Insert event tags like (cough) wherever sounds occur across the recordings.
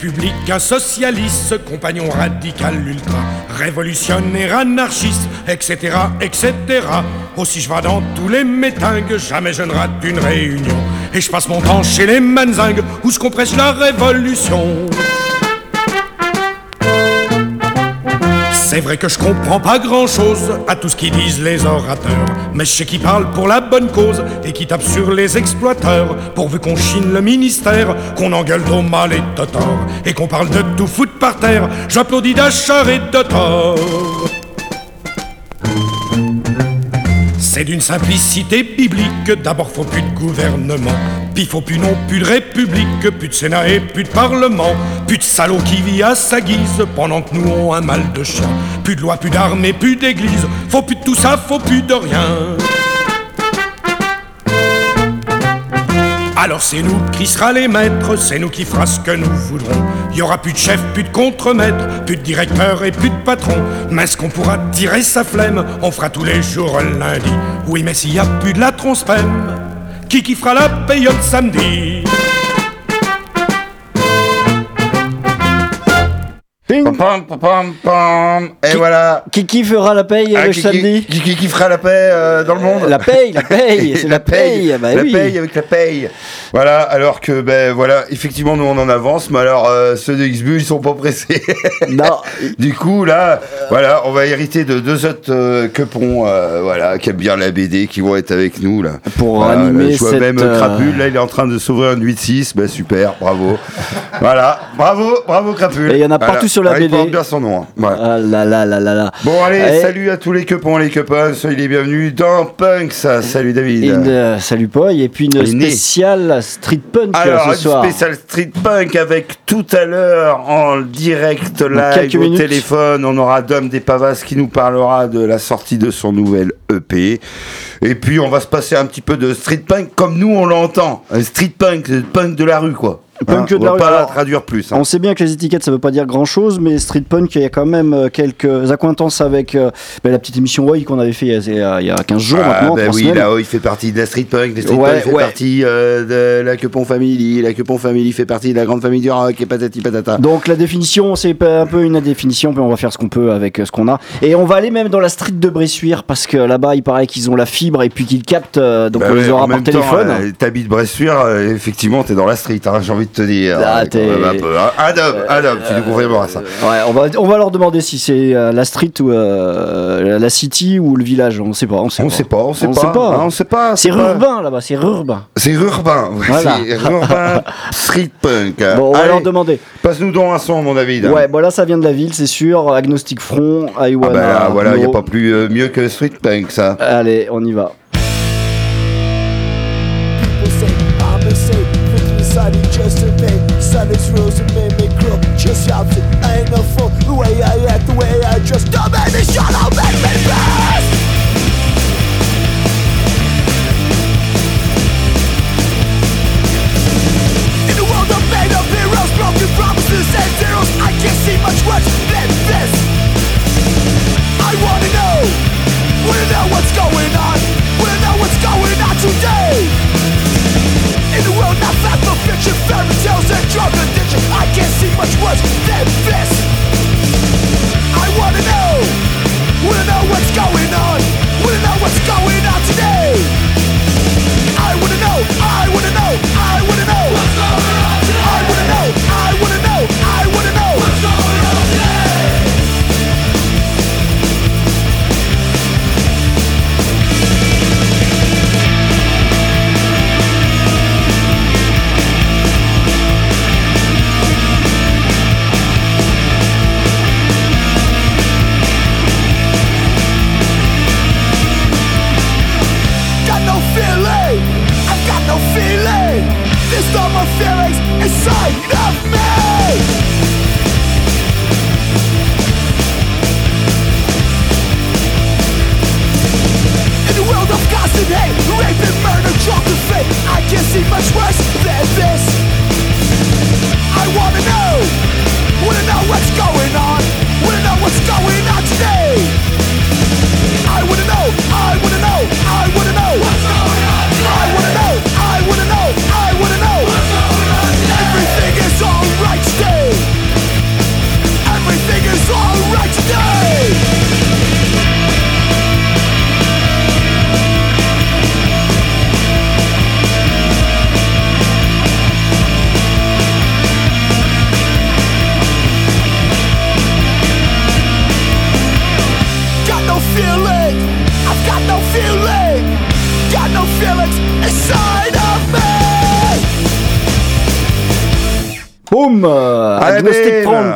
Républicain, socialiste, compagnon radical ultra, révolutionnaire, anarchiste, etc., etc. Aussi je vais dans tous les métingues, jamais je ne rate une réunion. Et je passe mon temps chez les manzingues, où se compresse la révolution. C'est vrai que je comprends pas grand chose à tout ce qu'ils disent les orateurs, mais je sais qu'ils parlent pour la bonne cause et qui tapent sur les exploiteurs, pourvu qu'on chine le ministère, qu'on engueule trop mal et de tort, et qu'on parle de tout foutre par terre. J'applaudis d'achat et de tort. C'est d'une simplicité biblique, d'abord faut plus de gouvernement, puis faut plus non plus de république, plus de sénat et plus de parlement, plus de salaud qui vit à sa guise, pendant que nous on un mal de chien, plus de loi, plus d'armée, plus d'église, faut plus de tout ça, faut plus de rien. Alors c'est nous qui sera les maîtres, c'est nous qui fera ce que nous voudrons. Il y aura plus de chef, plus de contremaître, plus de directeur et plus de patron. Mais est-ce qu'on pourra tirer sa flemme On fera tous les jours lundi. Oui, mais s'il y a plus de la tronspème, qui qui fera la payotte samedi? Pam, pam, pam, pam. Et Qui- voilà. Qui, qui fera la paye Ah, le qui, samedi qui, qui- qui fera la paix euh, dans le monde La paye, la paye, (laughs) c'est la paye, bah la oui. paye avec la paye. Voilà, alors que ben voilà, effectivement nous on en avance, mais alors euh, ceux de XBU ils sont pas pressés. Non, (laughs) du coup là, voilà, on va hériter de deux autres quepons, euh, voilà, qui aiment bien la BD, qui vont être avec nous là. Pour Voilà, animer là, je vois cette, même Crapule, là il est en train de s'ouvrir un 8-6, ben super, bravo. voilà, bravo, bravo Crapule. Et il y en a Voilà. partout sur la Ah, il porte bien son nom. hein. Ah là là là là là. Bon allez, Allez. salut à tous les quepons, les quepons, soyez les bienvenus dans Punk, ça. Salut David. Une, euh, salut Paul, et puis une spéciale street punk Alors, ce une soir. spéciale street punk avec tout à l'heure en direct live au minutes. téléphone. On aura Dom Despavas qui nous parlera de la sortie de son nouvel EP. Et puis, on va se passer un petit peu de street punk comme nous on l'entend. Street punk, punk de la rue, quoi. Punk Hein, de on la va pas la traduire plus. hein. On sait bien que les étiquettes ça veut pas dire grand chose, mais street punk il y a quand même euh, quelques accointances avec euh, ben, la petite émission Roy qu'on avait fait il y a, il y a 15 jours Ah, maintenant. bah trois oui, semaines. là, il fait partie de la street punk. La street Ouais, punk fait ouais. partie euh, de la Quepon Family. La Quepon Family fait partie de la grande famille du rock et patati patata. Donc la définition, c'est un peu une définition, puis on va faire ce qu'on peut avec ce qu'on a. Et on va aller même dans la street de Bressuire, parce que là-bas, il paraît qu'ils ont la fibre et puis qu'ils captent, donc Bah on ouais, les aura par téléphone. euh, T'habites Bressuire, euh, effectivement, t'es dans la street, hein, j'ai envie de te dire. Ah, t'es- quand même un peu, hein. Adam, Adam, tu nous confirmeras ça. Ouais, on va, on va leur demander si c'est euh, la street ou euh, la city ou le village. On sait pas. On sait On pas. sait pas, on sait On pas. sait pas. on sait pas. C'est urbain là-bas, c'est urbain. C'est urbain. ouais, Voilà. C'est urbain (laughs) street punk. Bon, on va Allez, leur demander. Passe-nous donc un son, mon David. Ouais, bon là ça vient de la ville, c'est sûr. Agnostic Front, Ah Iwana. bah là, voilà, il n'y a pas plus euh, mieux que street punk, ça. Allez, on y va. I ain't no fool. The way I act, the way I dress, don't make me shut up, make me fast. In a world of made up heroes, broken promises and zeros, I can't see much worse than this. I wanna know, wanna know what's going on, wanna know what's going on today. In a world not fat for fiction, fairy tales and drug addiction, can't see much worse than this. I wanna know, wanna know what's going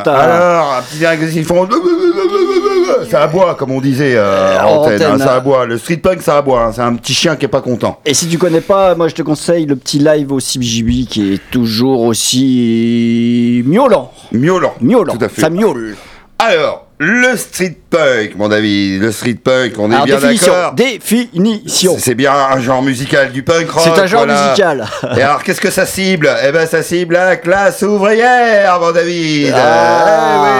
Euh, Alors, un petit qu'ils font. Ça aboie, comme on disait euh, en en antenne. hein, antenne. ça aboie. Le street punk, ça aboie. hein. C'est un petit chien qui est pas content. Et si tu connais pas, moi je te conseille le petit live au CBGB qui est toujours aussi miaulant. Miaulant. Miaulant. Tout à fait. Ça miaule. Alors, le street punk, mon David. Le street punk, on est bien définition. d'accord. Définition. C'est bien un genre musical du punk rock. C'est un genre voilà. musical. Et alors, qu'est-ce que ça cible? Eh ben, ça cible la classe ouvrière, mon David. Ah,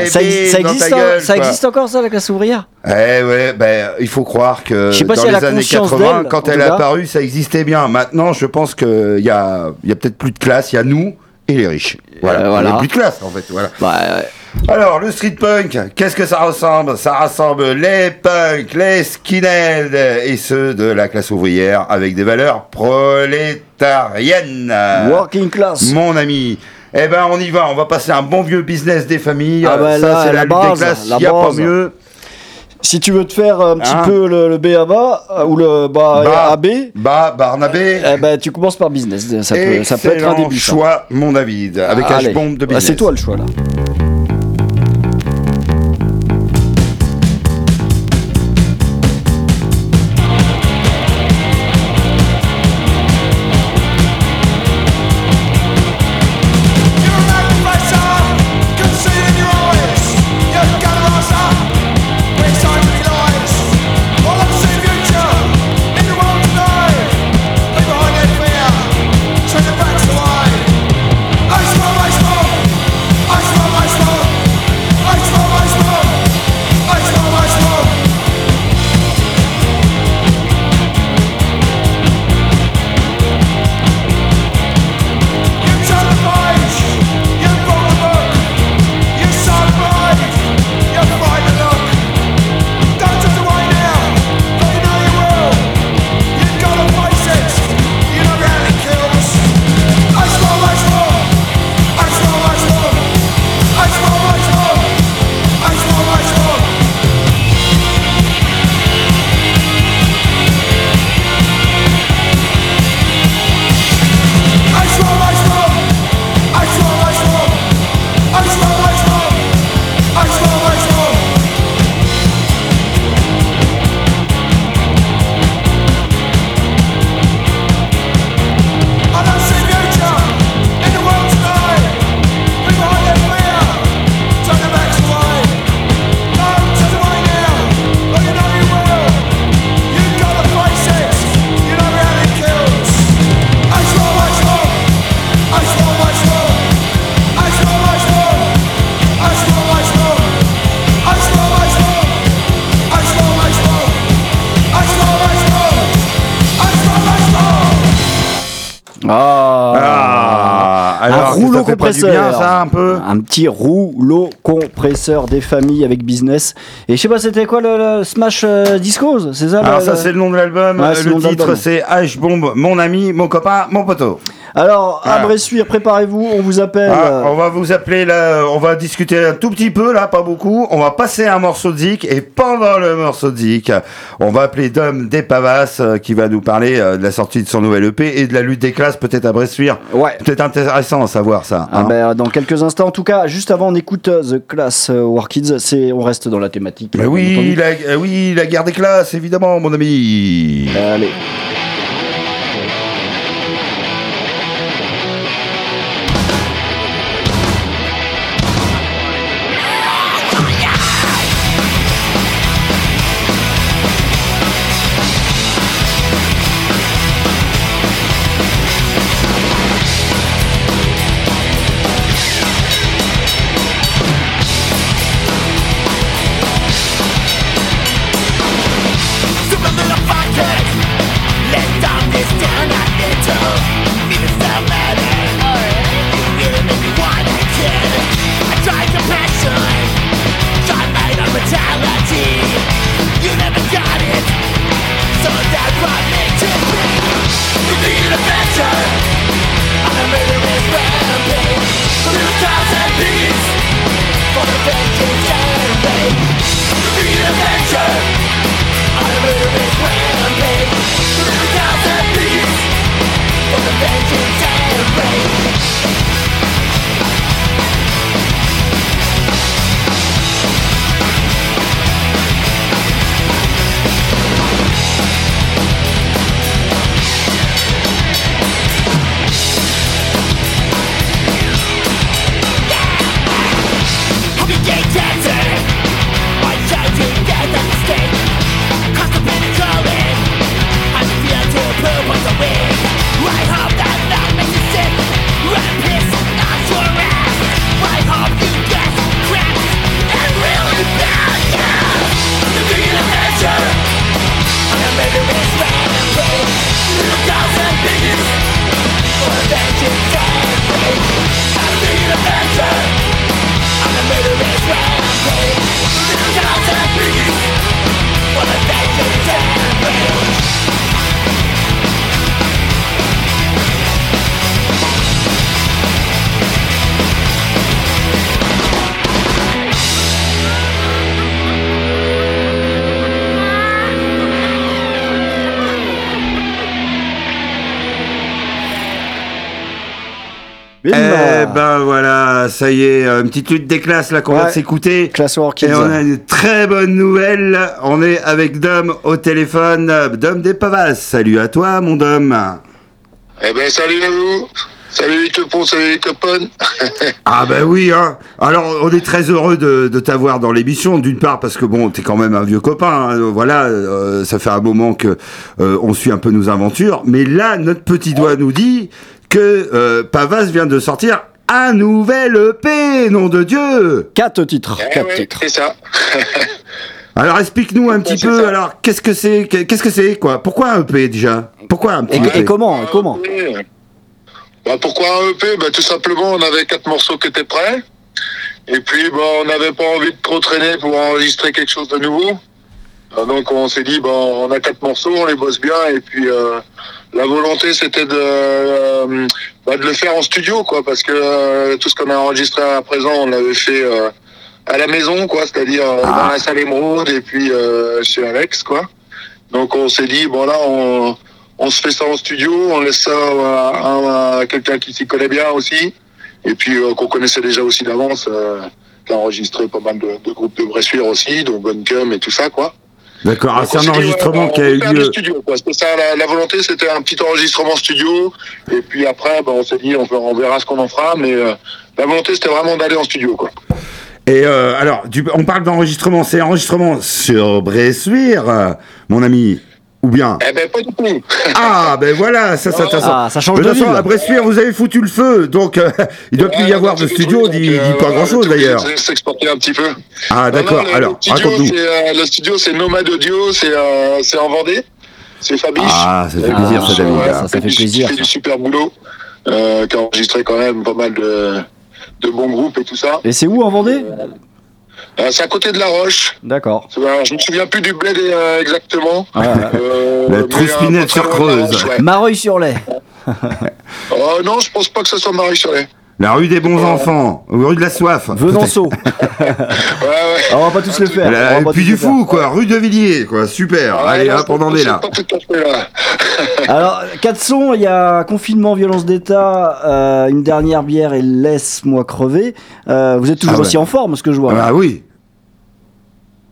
Eh oui, ça, bim, ta existe, gueule, ça quoi. existe encore ça la classe ouvrière? Eh ouais, ben il faut croire que dans si les années conscience 80, d'elle, quand elle est apparue, ça existait bien. Maintenant, je pense qu'il y a, il y a peut-être plus de classe. Il y a nous et les riches. Voilà. Euh, voilà. A plus de classe en fait. Voilà. Bah, ouais. Alors, le street punk, qu'est-ce que ça ressemble? Ça rassemble les punks, les skinheads et ceux de la classe ouvrière avec des valeurs prolétariennes. Working class. Mon ami. Eh ben, on y va. On va passer un bon vieux business des familles. Ah bah ça, là, c'est la, la lutte des base, classes. la Il y a pas base. mieux. Si tu veux te faire un petit Hein peu le, le B à bas euh, ou le Bah, à B, Bah, Barnabé. eh ben, tu commences par business. Ça peut, ça peut être un début. ça. choix, mon David, avec Allez. H-bombe de Ah, business. C'est toi le choix là. Compresseur. bien, ça, un peu Un petit rouleau compresseur des familles avec business. Et je sais pas, c'était quoi le, le Smash euh, Discos C'est ça Alors le- ça c'est le nom de l'album, Ouais, le titre c'est H-bombe, mon ami, mon copain, mon poteau. Alors, à Voilà. Bressuire, préparez-vous, on vous appelle. Ah, on va vous appeler là, on va discuter un tout petit peu là, pas beaucoup. On va passer un morceau de zik et pendant le morceau de zik, on va appeler Dom Despavas euh, qui va nous parler euh, de la sortie de son nouvel EP et de la lutte des classes peut-être à Bressuire. Ouais. Peut-être intéressant à savoir ça. Ah hein. ben, dans quelques instants, en tout cas, juste avant, on écoute euh, The Class euh, War Kids. C'est, on reste dans la thématique. Mais oui, la, euh, oui, la guerre des classes, évidemment, mon ami. Allez. Ça y est, une petite lutte des classes là qu'on Ouais. va s'écouter. Classe War Kids. Et on a une très bonne nouvelle. On est avec Dom au téléphone. Dom des Pavas. Salut à toi, mon Dom. Eh ben salut à vous Salut les copains, salut les copains (laughs) Ah ben oui, hein. Alors on est très heureux de, de t'avoir dans l'émission, d'une part parce que bon, t'es quand même un vieux copain, hein. voilà, euh, ça fait un moment que euh, on suit un peu nos aventures, mais là notre petit doigt nous dit que euh, Pavas vient de sortir un nouvel EP, nom de Dieu. Quatre titres. Eh Quatre ouais, titres. c'est ça. (laughs) Alors explique-nous un petit peu. ça. Alors qu'est-ce que c'est Qu'est-ce que c'est quoi? Pourquoi un EP déjà? Pourquoi un petit Et, EP et comment et Comment? EP. bah, Pourquoi un EP bah, Tout simplement, on avait quatre morceaux qui étaient prêts. Et puis, bah, on n'avait pas envie de trop traîner pour enregistrer quelque chose de nouveau. Euh, Donc, on s'est dit, bah, on a quatre morceaux, on les bosse bien. Et puis, euh, la volonté, c'était de, euh, bah, de le faire en studio, quoi. Parce que euh, tout ce qu'on a enregistré à présent, on l'avait fait euh, à la maison, quoi. C'est-à-dire euh, dans la salle émeraude et puis euh, chez Alex, quoi. Donc, on s'est dit, bon, là, on on se fait ça en studio, on laisse ça à, à- à quelqu'un qui s'y connaît bien aussi, et puis euh, qu'on connaissait déjà aussi d'avance, euh, qui a enregistré pas mal de, de groupes de Bressuire aussi, donc Buncum et tout ça, quoi. D'accord. Ah, c'est un enregistrement qui a eu lieu. Studio, quoi. C'était ça, la, la volonté, c'était un petit enregistrement studio, et puis après, ben, on s'est dit, on, verra ce qu'on en fera, mais euh, la volonté, c'était vraiment d'aller en studio, quoi. Et euh, alors, du- on parle d'enregistrement. C'est enregistrement sur Bressuire, euh, mon ami, ou bien Eh ben, pas du tout. Ah, ben voilà, ça, ça, ça, Ah, ça change De de toute façon, ville. à Bressuire, vous avez foutu le feu, donc euh, (laughs) il doit plus y avoir de studio, dit, euh, dit pas voilà, grand-chose on est d'ailleurs. S'exporter un petit peu. Ah, d'accord, alors, le studio, raconte-nous. c'est, euh, le studio, c'est Nomad Audio, c'est euh, c'est en Vendée. C'est Fabiche. Ah, ça fait Euh, plaisir, ça, David. Ça, ça fait du- plaisir, Il fait du super boulot. Euh, qui a enregistré quand même pas mal de, de bons groupes et tout ça. Et c'est où en Vendée? Euh, c'est à côté de La Roche. D'accord. Je me souviens plus du bled euh, exactement. Ouais. Euh, La euh, Trouspinette sur Creuse. Ouais. Mareuil-sur-Lay. Oh, non, je pense pas que ce soit Marie-Cholet. La rue des bons enfants, ou rue de la soif. Venanceau. (laughs) Ouais, ouais. Ah, on va pas tous le faire. La- puis du faire. fou, quoi, rue de Villiers, quoi, super. Ouais, Allez, hop, on en est là. (laughs) Alors, quatre sons, il y a confinement, violence d'État, euh, une dernière bière et laisse-moi crever. Euh, vous êtes toujours Ah ouais. aussi en forme, ce que je vois. Ah oui.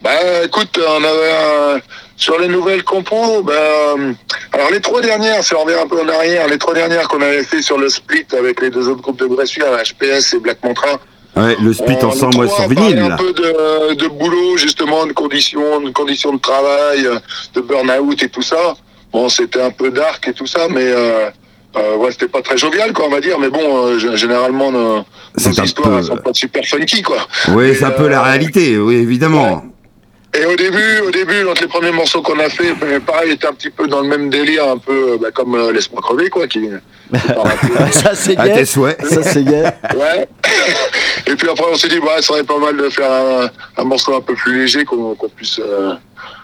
Bah écoute, on avait un- sur les nouvelles compos, euh, alors les trois dernières, si on revient un peu en arrière, les trois dernières qu'on avait fait sur le split avec les deux autres groupes de Bressuire, HPS et Black Mantra. Ouais, le split ensemble, ouais, sur vinyle. un peu de, de boulot, justement, de conditions, de conditions de travail, de burn-out et tout ça. Bon, c'était un peu dark et tout ça, mais euh, euh, ouais, c'était pas très jovial, quoi, on va dire. Mais bon, euh, généralement, nos, histoires, peu- elles sont pas super funky, quoi. Oui, c'est un peu la euh, réalité, oui, évidemment. Et au début, au début, donc les premiers morceaux qu'on a fait, ben, pareil, était un petit peu dans le même délire, un peu bah, comme euh, Laisse-moi crever, quoi, qui. (laughs) peu- Ça, c'est À tes gay. souhaits. Ça, c'est gay. (laughs) ouais. Et puis après, on s'est dit, bah, ça serait pas mal de faire un, un morceau un peu plus léger, qu'on puisse, euh,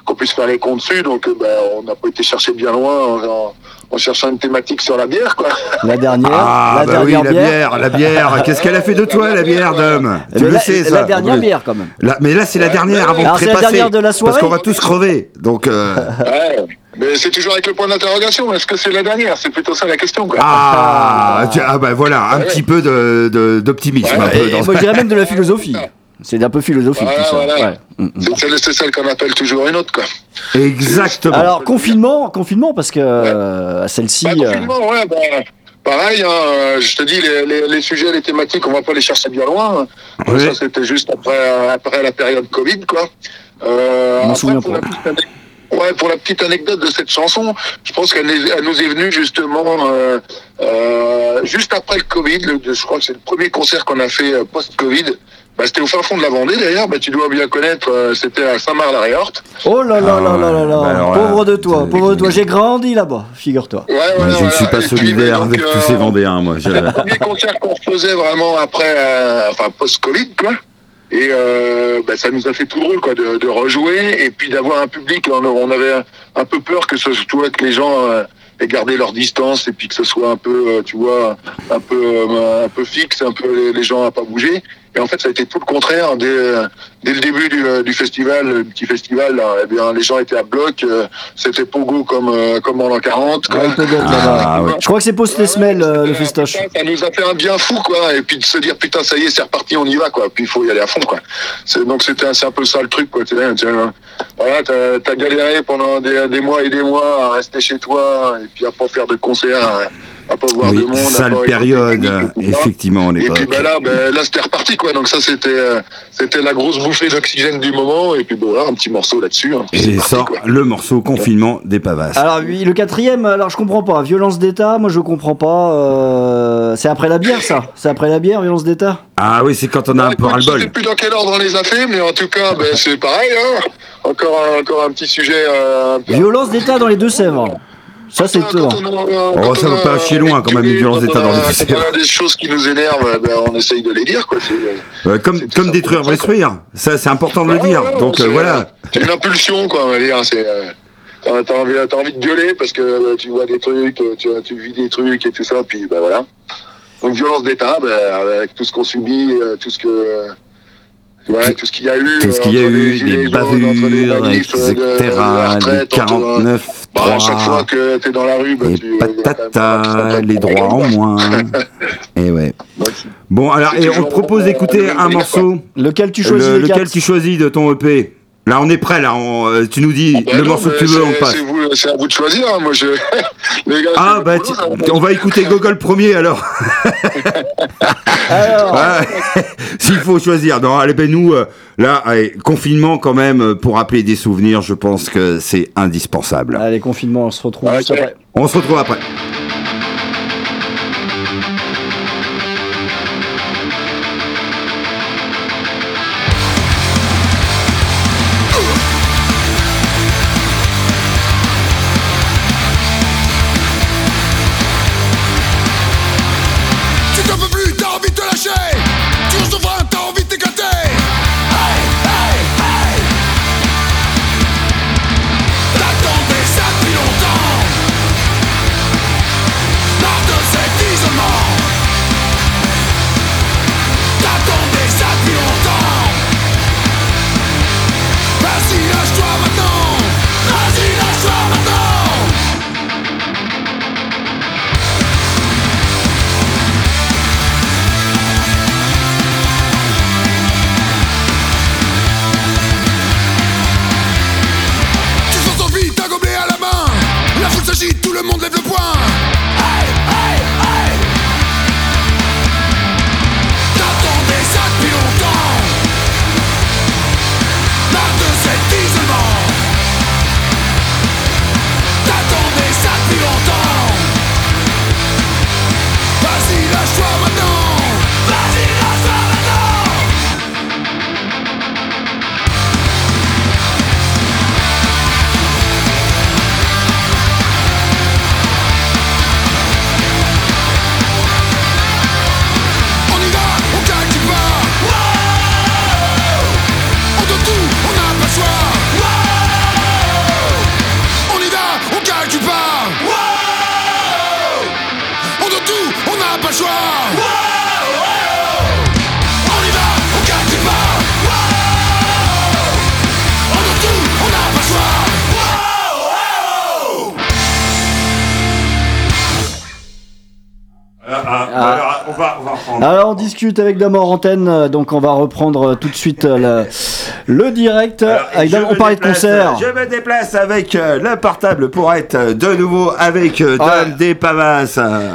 qu'on puisse faire les cons dessus. Donc, euh, ben, on n'a pas été chercher bien loin en, en- cherchant une thématique sur la bière, quoi. La dernière. Ah, la bah oui, la bière. la bière. Qu'est-ce qu'elle a fait de toi, la bière, Dom Eh Tu ben, le la, sais, ça. la dernière Oui. bière, quand même. Là- mais là, c'est la dernière avant de c'est la trépasser. dernière de la soirée Parce qu'on va tous crever. Donc, euh, (laughs) Ouais. Mais c'est toujours avec le point d'interrogation. Est-ce que c'est la dernière? C'est plutôt ça la question, quoi. ah, ah bah voilà, un Ouais. petit peu de- de- d'optimisme. Ouais, un peu Et dans- moi, je dirais même de la philosophie. C'est un peu philosophique, Voilà, tout ça. voilà. Ouais. Mm, mm. C'est celle, qu'on appelle toujours une autre, quoi. Exactement. Alors, confinement, confinement, parce que euh, celle-ci. Bah, euh, confinement, ouais, bah, pareil, hein, je te dis, les, les, les sujets, les thématiques, on va pas les chercher bien loin. hein. Oui. Ça, c'était juste après, après la période Covid, quoi. Euh, Je m'en après, souviens pour pas. la petite anecdote- Ouais, pour la petite anecdote de cette chanson, je pense qu'elle nous est venue justement euh, euh, juste après le Covid. Le- je crois que c'est le premier concert qu'on a fait euh, post-Covid. Bah, c'était au fin fond de la Vendée d'ailleurs. Bah, tu dois bien connaître. euh, c'était à Saint-Marc-la-Réorte. Oh là là là là là là. Bah, alors là, pauvre de toi, pauvre de toi. J'ai grandi là-bas, figure-toi. Ouais, ouais, je ne voilà. suis pas solidaire avec euh, tous ces Vendéens, moi. Je- C'est (laughs) le premier concert qu'on faisait vraiment après, euh, enfin post-Covid, quoi. Et euh, bah, ça nous a fait tout drôle, quoi, de, de rejouer et puis d'avoir un public. On, on avait un, peu peur que ce soit que les gens euh, aient gardé leur distance et puis que ce soit un peu, euh, tu vois, un peu, euh, un peu fixe, un peu les, les gens à pas bouger. Et en fait, ça a été tout le contraire. Dès, dès le début du, du festival, le petit festival, là, eh bien, les gens étaient à bloc. euh, C'était pogo comme, euh, comme en l'an 40. quoi. Ouais, peut-être, là-bas. Ah, ouais. Je crois que c'est post les semelles, euh, le festoche. Ça nous a fait un bien fou, quoi. Et puis de se dire, putain, ça y est, c'est reparti, on y va, quoi. Puis il faut y aller à fond, quoi. C'est- Donc c'était c'est un peu ça le truc, quoi. Voilà, t'as as galéré pendant des, des mois et des mois à rester chez toi, et puis à pas faire de concerts, à, à pas voir de Oui, monde. sale période, de effectivement, à Et puis ben là, ben, là c'était reparti, quoi. Donc ça, c'était euh, c'était la grosse bouffée d'oxygène du moment. Et puis bon, voilà, un petit morceau là-dessus. hein. Et parti, sort quoi. le morceau confinement des pavasses. Alors oui, le quatrième, alors je comprends pas. Violence d'État, moi je comprends pas. euh, C'est après la bière ça C'est après la bière, violence d'État Ah oui, c'est quand on a un peu Écoute, Je sais plus dans quel ordre on les a fait, mais en tout cas, ben, c'est pareil. Hein. Encore, un, encore un petit sujet. Euh, un peu- Violence d'État dans les Deux-Sèvres. Ça c'est étonnant. on euh, Oh, ça on va pas chier loin, quand même, une violence d'État dans les Quand on a des choses qui nous énervent, ben, on essaye de les dire. Quoi. C'est- Euh, comme comme ça. détruire, détruire. Ça, c'est important de le dire. ouais, Donc c'est- euh, voilà. C'est une impulsion, quoi, on va dire. C'est, euh, t'as, envie, t'as envie de gueuler parce que euh, tu vois des trucs, euh, tu, tu vis des trucs et tout ça, puis ben voilà. Donc violence d'État, ben, avec tout ce qu'on subit, euh, tout ce que. euh, Ouais, tout ce qu'il y a eu. Tout ce euh, qu'il y a entre les eu, les bavures, manifs, euh, etc. de- de la Les retraite, entre, euh, 49, bah, à chaque fois 3. que t'es dans la rue, bah, Et tu, s'entendent les droits en moins. Et (laughs) ouais. quoi. Bon, alors, et on te propose d'écouter un morceau. Lequel tu choisis Le- les lequel quatre tu choisis de ton EP Là, on est prêt, là. on- euh, tu nous dis Bah le non, morceau que tu veux, on c'est- passe. C'est à vous de choisir. hein. Moi, je. (laughs) les gars, Ah, bah, boulot, ça. on va écouter Gogol premier alors. (laughs) (laughs) Alors, Ah, S'il faut choisir. Non, allez, ben nous, euh, là, allez, confinement quand même, euh, pour rappeler des souvenirs, je pense que c'est indispensable. allez, confinement, on se retrouve juste ok. après. On se retrouve après. Pas le choix. On y va, on calcule pas On donne tout, on n'a pas le choix. Ah, on va, on va reprendre. Alors on discute avec Dame en antenne, donc on va reprendre tout de suite euh, le, le direct. Avec Dame, Je on parlait de concert. Je me déplace avec euh, le portable pour être euh, de nouveau avec euh, Dom Ouais. des Pavas.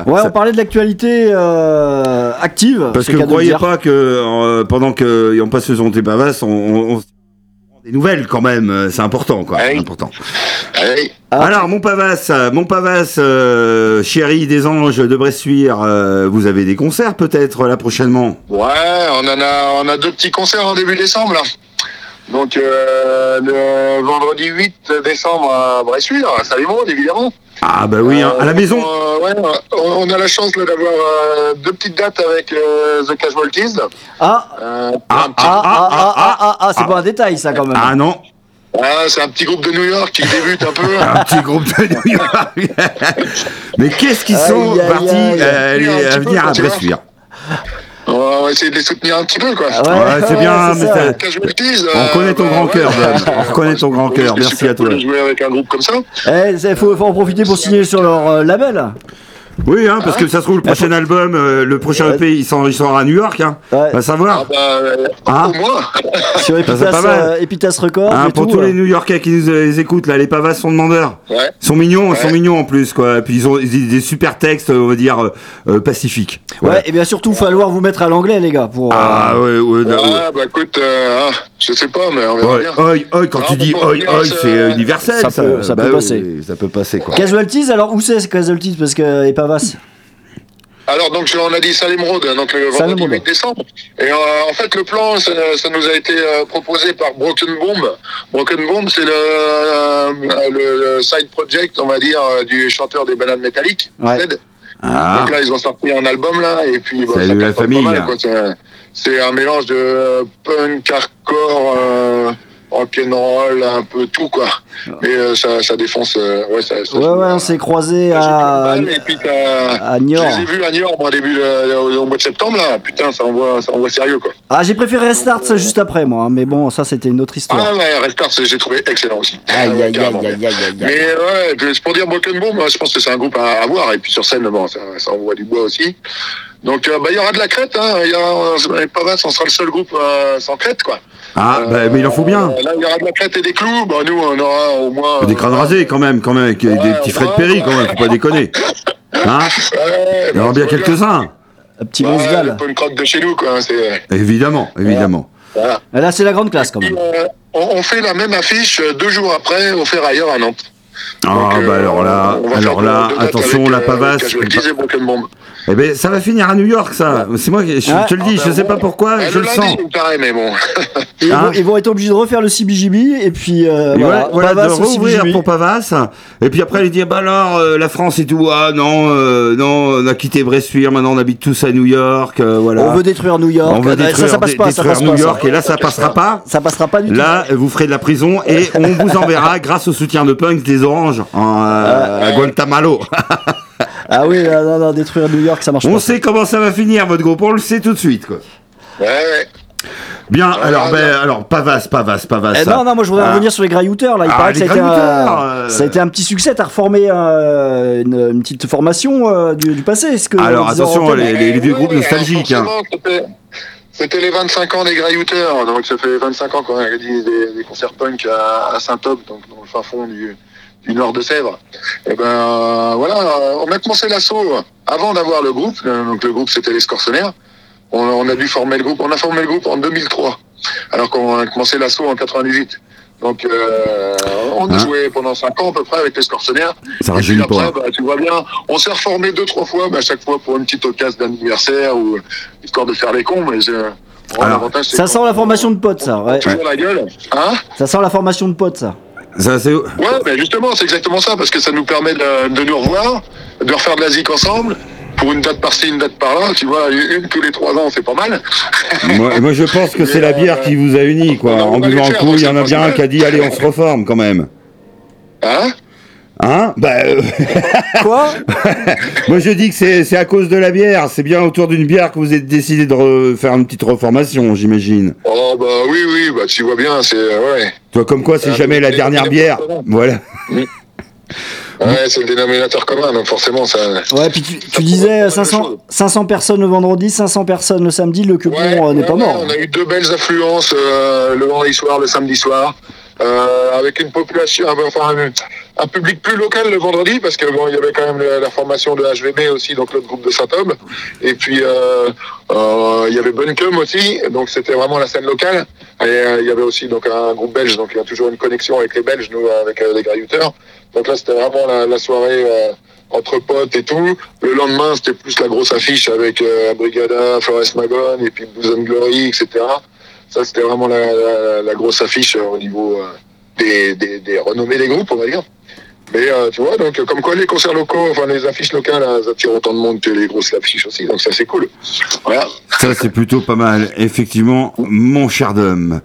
Ouais, ça- on parlait de l'actualité euh, active. Parce que le vous de croyez pas que euh, pendant que on passe sur des Pavas, on, on, on des nouvelles quand même. C'est important, quoi. Ouais. Important. Hey. Ah, Alors, mon Pavas, mon Pavas, euh, chéri des anges de Bressuire, euh, vous avez des concerts peut-être là prochainement? Ouais, on en a, on a deux petits concerts en début décembre là. Donc euh, le vendredi 8 décembre à Bressuire, à Salimond évidemment. Ah bah oui, hein, à la Euh, maison. euh, ouais, on a la chance d'avoir euh, deux petites dates avec euh, The Casualties. Ah, Euh, Ah, petit- ah, ah, ah, ah, ah, ah, ah. c'est pas un détail ça quand même. Ah non, Ah, c'est un petit groupe de New York qui débute un peu. (laughs) un petit groupe de New York. (laughs) Mais qu'est-ce qu'ils sont Aïe, aïe, partis aïe. euh, à venir à. Bressuire? On va essayer de les soutenir un petit peu, quoi. Ah Ouais, c'est bien, mais ça. t'as- Casualties, On euh, connaît ton bah, grand ouais. cœur, Dan. On reconnaît ton grand cœur. Merci à toi. jouer avec un groupe comme ça. Eh, c'est- faut, faut en profiter pour signer sur leur euh, label. Oui, hein, parce que ça se trouve, le prochain album, euh, le prochain EP, il sort, il sort à New York, hein. Ouais. Va Ah savoir. bah, (laughs) euh, Ah. au moins. Sur Epitas, euh, Epitas Records. Hein, et pour tout, tous euh. les New Yorkais qui nous euh, les écoutent, là, les pavas sont demandeurs. Ouais. Ils sont mignons, ils sont mignons en plus, quoi. Puis ils ont des, des super textes, on va dire, euh, euh, pacifiques. Ouais, et bien surtout, falloir vous mettre à l'anglais, les gars. Pour, euh, Ah, ouais, ouais, ouais. Ah, bah écoute, euh, ah, je sais pas, mais on verra Oi, bien. oi, oi, quand Ah, tu on dis oi, oi, c'est- euh, universel, Ça ça. peut- ça peut Bah passer. Ça peut passer, quoi. Casualties, alors où c'est ce Casualties Parce que Alors donc je- on a dit Salem Road, donc le vendredi Salem Road. 8 décembre. Et euh, en fait le plan ça, ça nous a été euh, proposé par Broken Bomb. Broken Bomb c'est le, euh, le, le side project on va dire du chanteur des bananes métalliques. Ouais. Ted. Ah, Donc là ils ont sorti un album là et puis bah, Salut ça la famille. C'est- un mélange de punk, hardcore, rock'n'roll, un peu tout quoi. Mais euh, ça, ça défonce. euh, ouais, ça, ça Ouais, euh, on s'est croisé à, mal, Et puis à je Niort. les ai vus à Niort, moi, au début, de- au mois de septembre, là. Putain, ça envoie, ça envoie sérieux, quoi. Ah, j'ai préféré Restart ça juste après, moi. hein, Mais bon, ça, c'était une autre histoire. Ah, ouais, Restart, c'est- j'ai trouvé excellent aussi. Aïe, Ouais, aïe, aïe, carrément. aïe, aïe, aïe, aïe. Mais ouais, pour dire Broken Bomb, je pense que c'est un groupe à, à voir. Et puis sur scène, bon, ça, ça envoie du bois aussi. Donc, euh, bah, il y aura de la crête, hein. Il y a, les Pavas, on sera le seul groupe euh, sans crête, quoi. ah Euh, bah, mais il en faut bien. Là, il y aura de la crête et des clous. Bah, nous, on aura au moins. Des crânes rasés, quand même, quand même, avec euh, des petits Fred va, Perry, on quand même, faut pas déconner. (laughs) Hein Ouais, Il y en aura bah, bien quelques-uns. Un petit Ouais, Mosgal. le punk rock de chez nous, quoi. C'est, Évidemment, évidemment. voilà. Et Là, c'est la grande classe, quand même. euh, on, on fait la même affiche euh, deux jours après au Ferrailleur à Nantes. Ah, Donc, bah euh, alors là, alors là, attention, la euh, pavasse. Eh ben, ça va finir à New York, ça. C'est moi, qui- je, Ah. te le dis, je sais pas pourquoi, Eh, je le lundi, sens. il me paraît, mais bon. (laughs) Et ils, Hein vont, ils vont être obligés de refaire le CBGB. Et puis, euh, Et voilà, voilà, Pavas de rouvrir pour Pavas. Et puis après, il dit, bah alors, euh, la France et tout, ah non, euh, non, on a quitté Bressuire, maintenant on habite tous à New York, euh, voilà. On veut détruire New York. On veut Ah, bah, détruire, ça, ça passe pas. Ça détruire passe New pas. ça. York, et là, ça passera pas. Ça passera pas du tout. Là, vous ferez de la prison et on vous enverra, grâce au soutien de Punk, des oranges en, euh, à Guantanamo. Ah oui, non, non, non, détruire New York, ça marche On pas. sait comment ça va finir, votre groupe, on le sait tout de suite, quoi. Ouais, ouais. Bien, alors, ben, bien. alors, Pavas, Pavas, Pavas. Eh non, non, moi je voudrais Ah. revenir sur les graillouteurs. Là, il Ah, paraît que les ça a, été un, euh. ça a été un petit succès. T'as reformé euh, une, une petite formation euh, du, du passé. ce que Alors, attention, les- les groupes nostalgiques, hein. c'était- les 25 ans des Graillouteurs, donc ça fait 25 ans qu'on organise des, des concerts punk à, à Saint-Ob, donc dans le fin fond du, du nord de Sèvres. Et ben euh, voilà, on a commencé l'assaut avant d'avoir le groupe, euh, donc le groupe c'était les Scortionnaires. On, on a dû former le groupe, on a formé le groupe en 2003, alors qu'on a commencé l'assaut en 98. Donc euh, on a Hein joué pendant 5 ans à peu près avec les Scortionnaires. Ça Et puis après, bah, tu vois bien, on s'est reformé deux, trois fois, mais à chaque fois pour une petite occasion d'anniversaire ou histoire de faire les cons. Mais bon, Alors, Ça sent la formation de potes, ça. Ouais. toujours la gueule. Hein? Ça sent la formation de potes, ça. Ça, c'est... ouais, mais justement, c'est exactement ça, parce que ça nous permet de, de nous revoir, de refaire de la zik ensemble. Pour une date par-ci, une date par-là, tu vois, une tous les trois ans, c'est pas mal. (laughs) moi, moi, je pense que c'est la bière qui vous a unis, quoi. En buvant un coup, il y en a bien un qui a dit, allez, on se reforme, quand même. Hein? Hein Bah, euh, (laughs) Quoi (laughs) moi, je dis que c'est, à cause de la bière. C'est bien autour d'une bière que vous êtes décidé de re- faire une petite reformation, j'imagine. Oh, bah oui, oui, bah tu vois bien, c'est. Ouais. Toi, comme quoi, c'est jamais mais la dernière bière. Voilà. (laughs) Ouais, c'est le dénominateur commun, donc forcément, ça. Ouais, puis tu, disais pas mal de 500, choses. 500 personnes le vendredi, 500 personnes le samedi. Le Ouais, euh, n'est ouais, pas ouais, mort. On a eu deux belles affluences euh, le vendredi soir, le samedi soir, euh, avec une population, enfin un, public plus local le vendredi parce que bon, il y avait quand même la, formation de HVB aussi, donc l'autre groupe de Saint-Homme, et puis euh, euh, il y avait Buncombe aussi, donc c'était vraiment la scène locale. Et euh, il y avait aussi donc un groupe belge, donc il y a toujours une connexion avec les Belges, nous avec euh, les graillouteurs. Donc là c'était vraiment la, soirée. entre potes et tout. Le lendemain, c'était plus la grosse affiche avec Brigada, Flores Magone et puis Blues and Glory, etc. Ça, c'était vraiment la, la- la grosse affiche euh, au niveau euh, des, des, des renommées des groupes, on va dire. Mais euh, tu vois, donc comme quoi les concerts locaux, enfin les affiches locales, elles attirent autant de monde que les grosses affiches aussi. Donc ça, c'est cool. Voilà. Ça, c'est plutôt pas mal. Effectivement, mon cher Dom.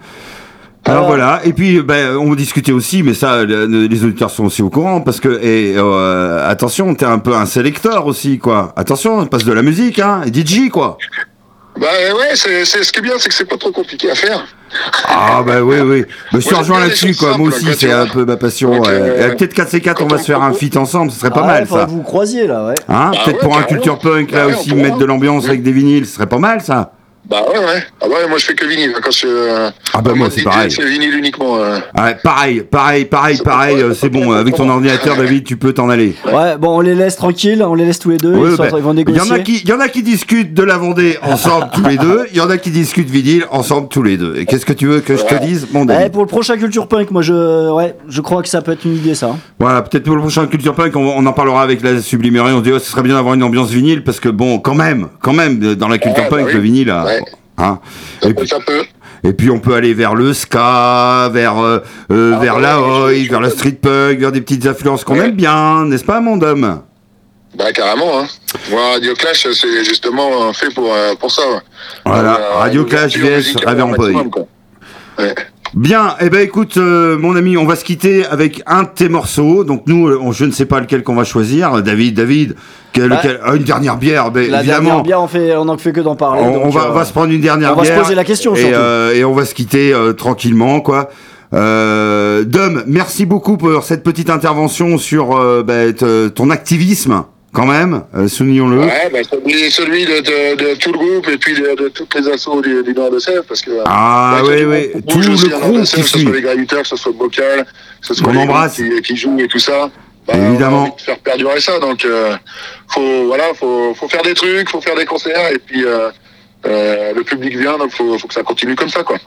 Alors voilà, et puis ben, on discutait aussi, mais ça, le- les auditeurs sont aussi au courant, parce que, et, euh, attention, t'es un peu un sélecteur aussi, quoi. Attention, on passe de la musique, hein, DJ, quoi. Bah ouais, c'est c'est- ce qui est bien, c'est que c'est pas trop compliqué à faire. Ah bah oui, oui. Mais je rejoins là-dessus, quoi. Moi aussi, c'est un peu ma passion. Euh, Peut-être 4C4, on va se faire un feat ensemble, ce serait pas Ah mal, ça. que vous croisiez là, ouais. Hein Ah Peut-être ouais, pour un culture punk, là Ouais, aussi, mettre de l'ambiance avec des vinyles, ce serait pas mal, ça. Bah ouais, ouais. Ah ouais, moi je fais que vinyle. Quand je, euh, Ah bah moi, c'est pareil. C'est vinyle uniquement. euh. Ouais, pareil, pareil, pareil, C'est pareil, pas- euh, c'est bon. Avec ton ordinateur, David, tu peux t'en aller. Ouais, bon, on les laisse tranquilles, on les laisse tous les deux, Ouais, ils, sont- bah, ils vont négocier. en a qui, il y en a qui discutent de la Vendée ensemble tous les deux. Il y en a qui discutent vinyle ensemble tous les deux. Et qu'est-ce que tu veux que je te dise, mon Eh, pour le prochain Culture Punk, moi je, ouais, je crois que ça peut être une idée ça. hein. Voilà, peut-être pour le prochain Culture Punk, on, on en parlera avec la Sublimerie. On se dit, oh, ce serait bien d'avoir une ambiance vinyle parce que bon, quand même, quand même, dans la Culture Ouais, bah Punk, oui. le vinyle, euh, Ouais. hein. Ça Et peut, puis, ça peut. et puis on peut aller vers le ska, vers euh, euh, Ah vers ouais, la oi, vers le street punk, vers des petites influences qu'on Ouais. aime bien, n'est-ce pas, mon homme Bah carrément. Hein. Moi, Radio Clash, c'est justement fait pour, euh, pour ça. Voilà, Euh, Radio Clash vs musicale Rêve au en Boy. Ouais. Bien, eh ben écoute, euh, mon ami, on va se quitter avec un de tes morceaux. Donc nous, euh, on- je ne sais pas lequel qu'on va choisir. David, David, quel- Bah, lequel- ah, une dernière bière, ben, La évidemment. dernière bière, on fait, on en fait que d'en parler. on, donc, on va, euh, on va se prendre une dernière on va se bière. poser la question, et, euh, et on va se quitter euh, tranquillement, quoi. Euh, Dom, merci beaucoup pour cette petite intervention sur te- ton activisme, quand même. Euh, Soulignons-le. Ouais, bah, celui, de, de, de tout le groupe et puis de, de toutes les assos du, du Nord de Sèvres. Parce que, Ah bah, oui, tout le oui, tout le crew Sèvres, qui Que ce soit les graviteurs, que ce soit Bocal, que ce soit les embrasse. qui, qui jouent et tout ça. Bah, Évidemment. On a envie de faire perdurer ça. Donc, euh, faut, voilà, faut, faut faire des trucs, faut faire des concerts et puis euh, euh, le public vient, donc faut, faut que ça continue comme ça, quoi.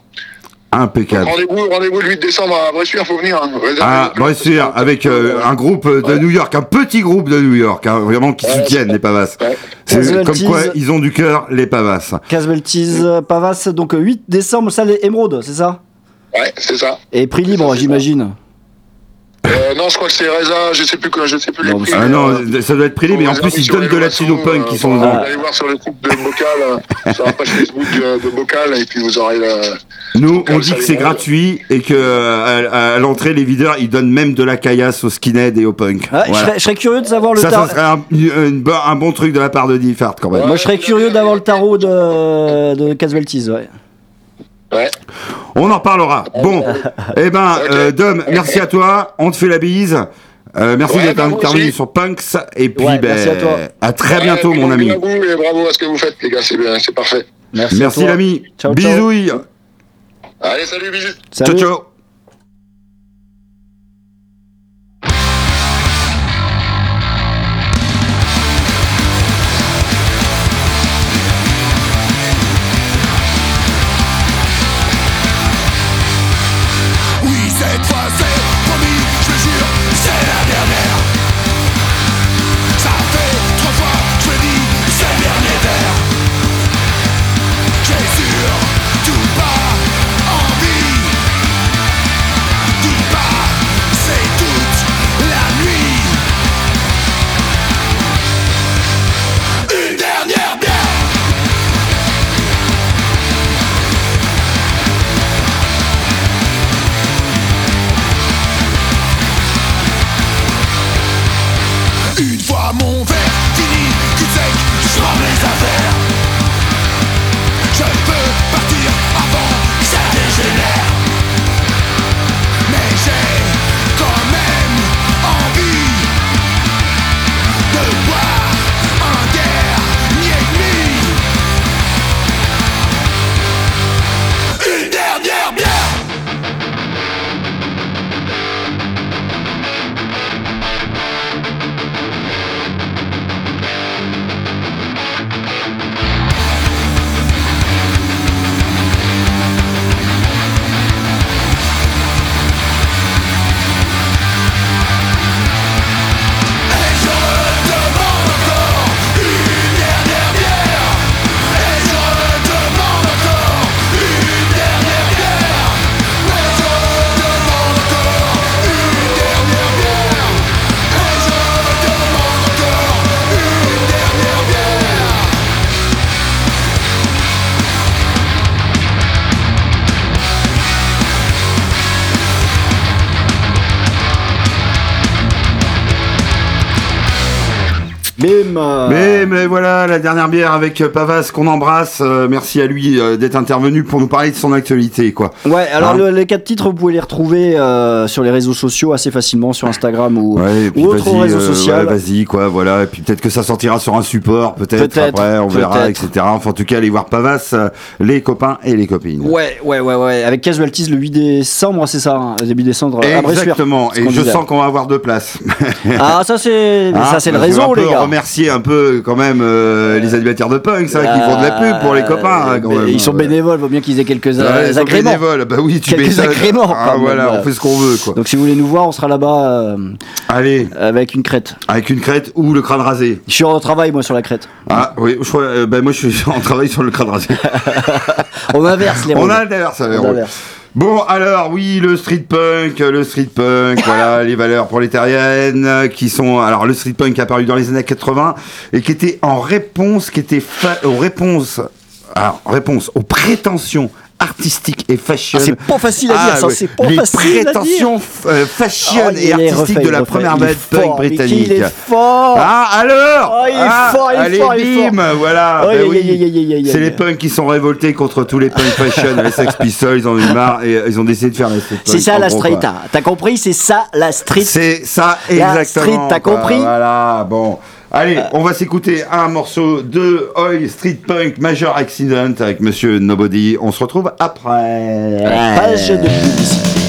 Impeccable. Rendez-vous, rendez-vous le 8 décembre à Bressuire, faut venir. Hein. Ah, Bressuire, avec euh, un groupe de Ouais. New York, un petit groupe de New York, hein, vraiment qui Ouais, soutiennent les Pavas. Ouais. C'est Casualties. comme quoi ils ont du cœur, les Pavas. Casveltis, euh, Pavas, donc euh, 8 décembre, salle Émeraude, c'est ça? Ouais, c'est ça. Et prix libre, j'imagine. Euh, non, je crois que c'est Reza, je sais plus quoi, je sais plus Non, les prix. Ah non, euh, ça doit être privé, mais en plus ils donnent de la punk qui sont Vous dedans. allez voir sur le groupe de Bocal, euh, sur la page Facebook de, de Bocal, et puis vous aurez le. Nous, on dit ça, que c'est gratuit et que euh, à, à l'entrée, les videurs, ils donnent même de la caillasse aux skinheads et aux punk. Ouais, je, Voilà. serais, je serais curieux de savoir le Ça, ça tarot. serait un, une- un bon truc de la part de Diffart quand même. Moi, je serais curieux d'avoir le tarot de, de ouais. Ouais. On en reparlera. Bon, eh ben, euh, Dom, merci à toi. On te fait la bise. Euh, merci Ouais, d'être bah, intervenu sur Punks. Et puis, Ouais, ben, merci à toi. à très bientôt, mon ami. à vous et bravo à ce que vous faites, les gars, c'est bien, c'est parfait. Merci, Merci, l'ami. Bisouilles. Allez, salut, bisous. Salut. Ciao, ciao. Bim euh, Mais, mais voilà, la dernière bière avec euh, Pavas qu'on embrasse. euh, merci à lui euh, d'être intervenu pour nous parler de son actualité, quoi. Ouais, alors Hein le- les quatre titres, vous pouvez les retrouver euh, sur les réseaux sociaux assez facilement, sur Instagram ou, Ouais, ou autre réseau social. ouais, vas-y, quoi, voilà. Et puis peut-être que ça sortira sur un support, peut-être. Peut-être, Après, on verra, etc. Enfin, en tout cas, allez voir Pavas, les copains et les copines. Ouais, ouais, ouais, ouais. Avec Casualties le 8 décembre, c'est ça, hein, début décembre. Exactement. Et je disait. sens qu'on va avoir deux places. Ah, ça c'est Hein, (laughs) ça c'est le va réseau, les gars. remercier un peu quand même euh, les animateurs de punk, ça, qui font de la pub pour les copains. hein, quand Euh, même. Ils sont bénévoles, vaut bien qu'ils aient quelques euh, ils sont agréments. bénévoles. Bah oui, tu Quelques agréments, Ah, voilà, on fait ce qu'on veut, quoi. Donc si vous voulez nous voir, on sera là-bas euh, Allez, avec une crête. avec une crête ou le crâne rasé. Je suis en travail moi sur la crête. Ah oui, je crois, euh, ben moi je suis (laughs) en travail sur le crâne rasé. (laughs) On inverse les On rôles. a l'inverse. On inverse. Bon, alors, oui, le street punk, le street punk, (laughs) voilà, les valeurs prolétariennes euh, qui sont. Alors, le street punk apparu dans les années 80 et qui était en réponse, qui était fa- aux réponses. Alors, réponse aux prétentions artistiques et fashion. Ah, c'est pas facile à dire, ça, ouais. c'est pas les facile à dire. prétentions euh, fashion Oh, et il refait, de la il première Il fort, punk britannique. qu'il est fort. Ah, alors Oh, il est Ah, fort, il est allez, fort, il est bim, voilà. Oh, oui. C'est les punks qui sont révoltés contre tous les punk fashion. les Sex Pistols, ils en ont eu marre et euh, ils ont décidé de faire les street C'est ça la street, hein. t'as compris C'est ça la street. C'est ça La exactement. street, t'as compris Voilà, bon. Allez, on va s'écouter un morceau de Oi Street Punk Major Accident avec Monsieur Nobody. On se retrouve après. Page de publicité.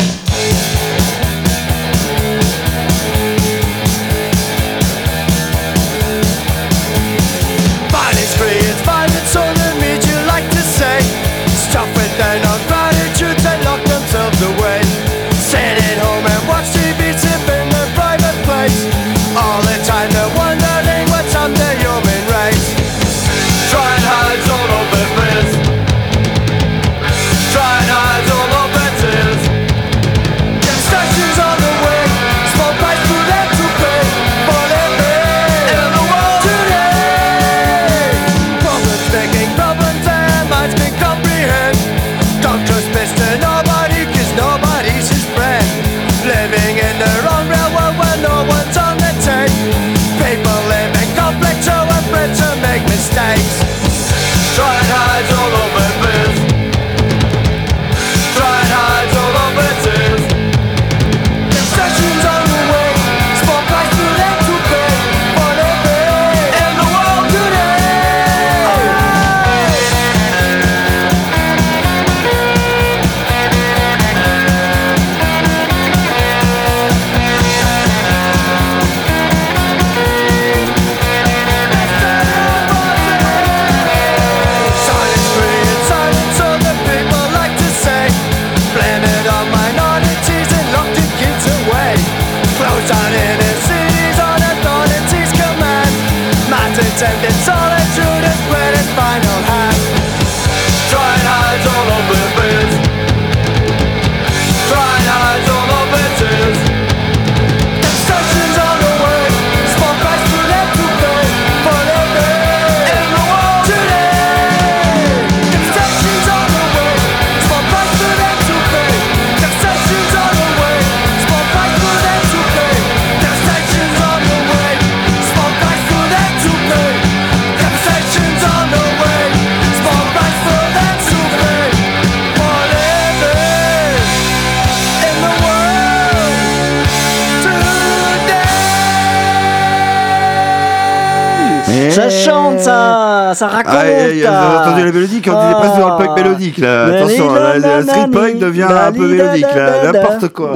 Raconte. Ah, entendu la mélodie quand on est presque dans le punk mélodique là. Attention, la, la street punk devient un peu mélodique là, n'importe quoi.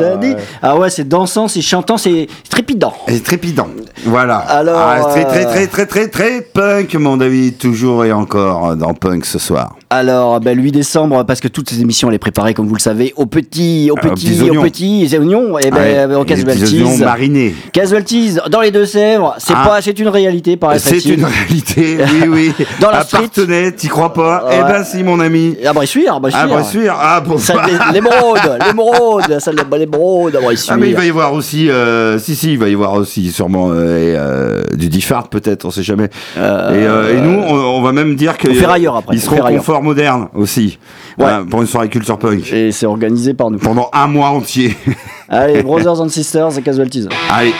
Ah ouais, c'est dansant, c'est chantant, c'est trépidant. Et trépidant. Voilà. Alors, Ah, très, très, euh, très, très, très, très punk, mon David, toujours et encore dans punk ce soir. Alors, ben, le 8 décembre, parce que toutes ces émissions, elle est préparée, comme vous le savez, aux petits, aux Ah, aux petits, aux petits oignons, et ben, Ouais, en les petits casualties. marinés. Casualties, dans les Deux-Sèvres, c'est Ah. pas, c'est une réalité, pareil. C'est une réalité, oui, oui. (laughs) Dans la street. T'y crois pas Ouais. Eh ben si, mon ami. À Bressuire, à Bressuire. À Bressuire, ah bon. Ça, les- L'émeraude, l'émeraude, ça, l'émeraude à Bressuire. Ah mais il va y avoir aussi, euh, si si, il va y avoir aussi sûrement euh, et, euh, du diffart peut-être, on sait jamais. Euh, et, euh, et nous, on, on va même dire que On fait ailleurs après, ils on seront moderne aussi, Ouais. Voilà, pour une soirée culture punk Et c'est organisé par nous. pendant un mois entier. Allez, (laughs) Brothers and Sisters et Casualties. Allez.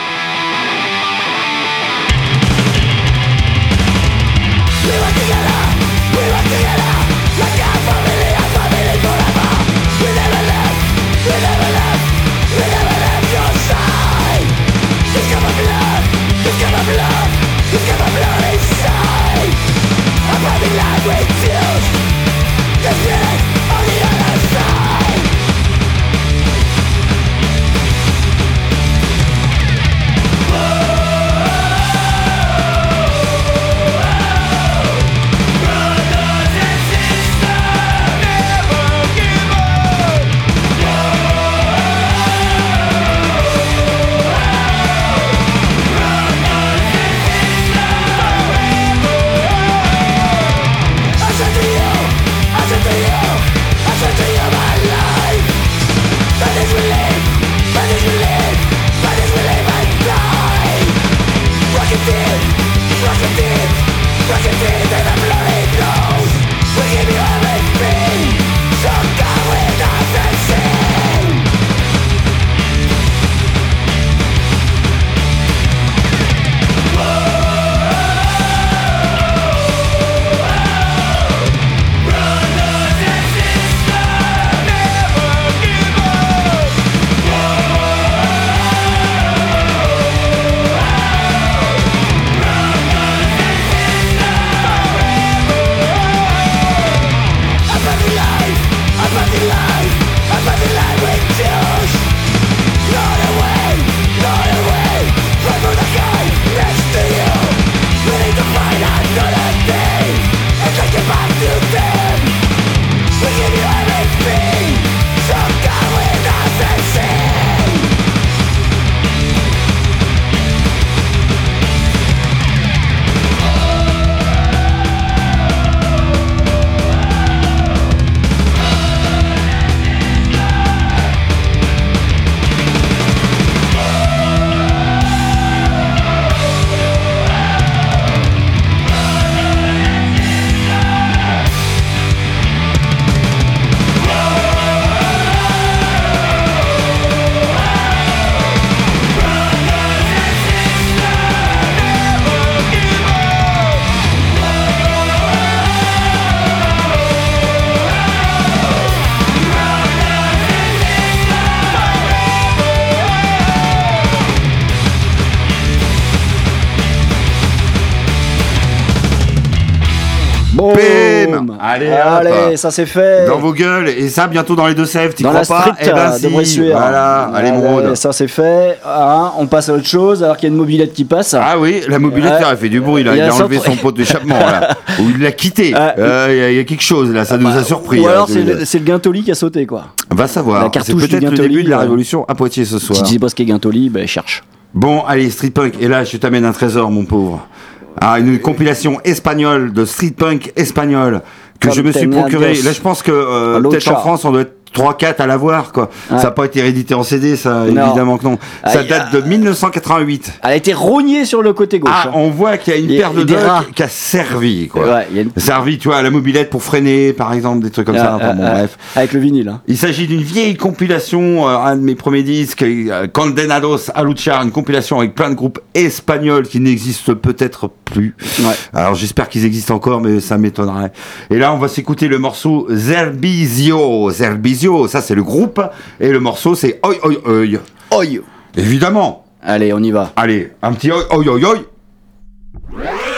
Allez, ça c'est fait. Dans vos gueules, et ça bientôt dans les deux sèvres, Dans crois la pas street Eh ben euh, si, de. Voilà, allez Allez. Ça c'est fait. Hein, on passe à autre chose alors qu'il y a une mobilette qui passe. Ah oui, la mobilette Ouais. elle a fait du bruit là, Il a enlevé son pot d'échappement (laughs) ou il l'a quitté. Ah, Euh, Il y a- il y, a quelque chose là, ça nous a surpris. Ou alors c'est le, le Guintoli qui a sauté quoi. Va savoir, c'est peut-être le début de la euh, révolution à Poitiers ce soir. Si tu sais pas ce qu'est Guintoli, ben cherche. Bon, allez, street punk, et là je t'amène un trésor mon pauvre. Ah, une compilation espagnole de street punk espagnol que je me suis procuré. Là je pense que euh, peut-être en France on doit être 3-4 à l'avoir quoi. Ouais. Ça n'a pas été réédité en CD ça, Non. évidemment que non. Ça Aïe, date de 1988. Elle a été rognée sur le côté gauche. Ah, hein. on voit qu'il y a une paire de doigts qui a servi, quoi. Ouais, y a une- Servi, tu vois, à la mobilette pour freiner, par exemple, des trucs comme ça. Ah, Enfin, bon, ah, ah, bref. Avec le vinyle. hein. Il s'agit d'une vieille compilation, euh, un de mes premiers disques, euh, Condenados a Luchar, une compilation avec plein de groupes espagnols qui n'existent peut-être plus. Ouais. Alors j'espère qu'ils existent encore, mais ça m'étonnerait. Et là, on va s'écouter le morceau Zerbizio. Zerbizio, ça c'est le groupe, et le morceau c'est Oi Oi Oi. Oi. Évidemment. Allez, on y va. Allez, un petit Oi Oi Oi Oi.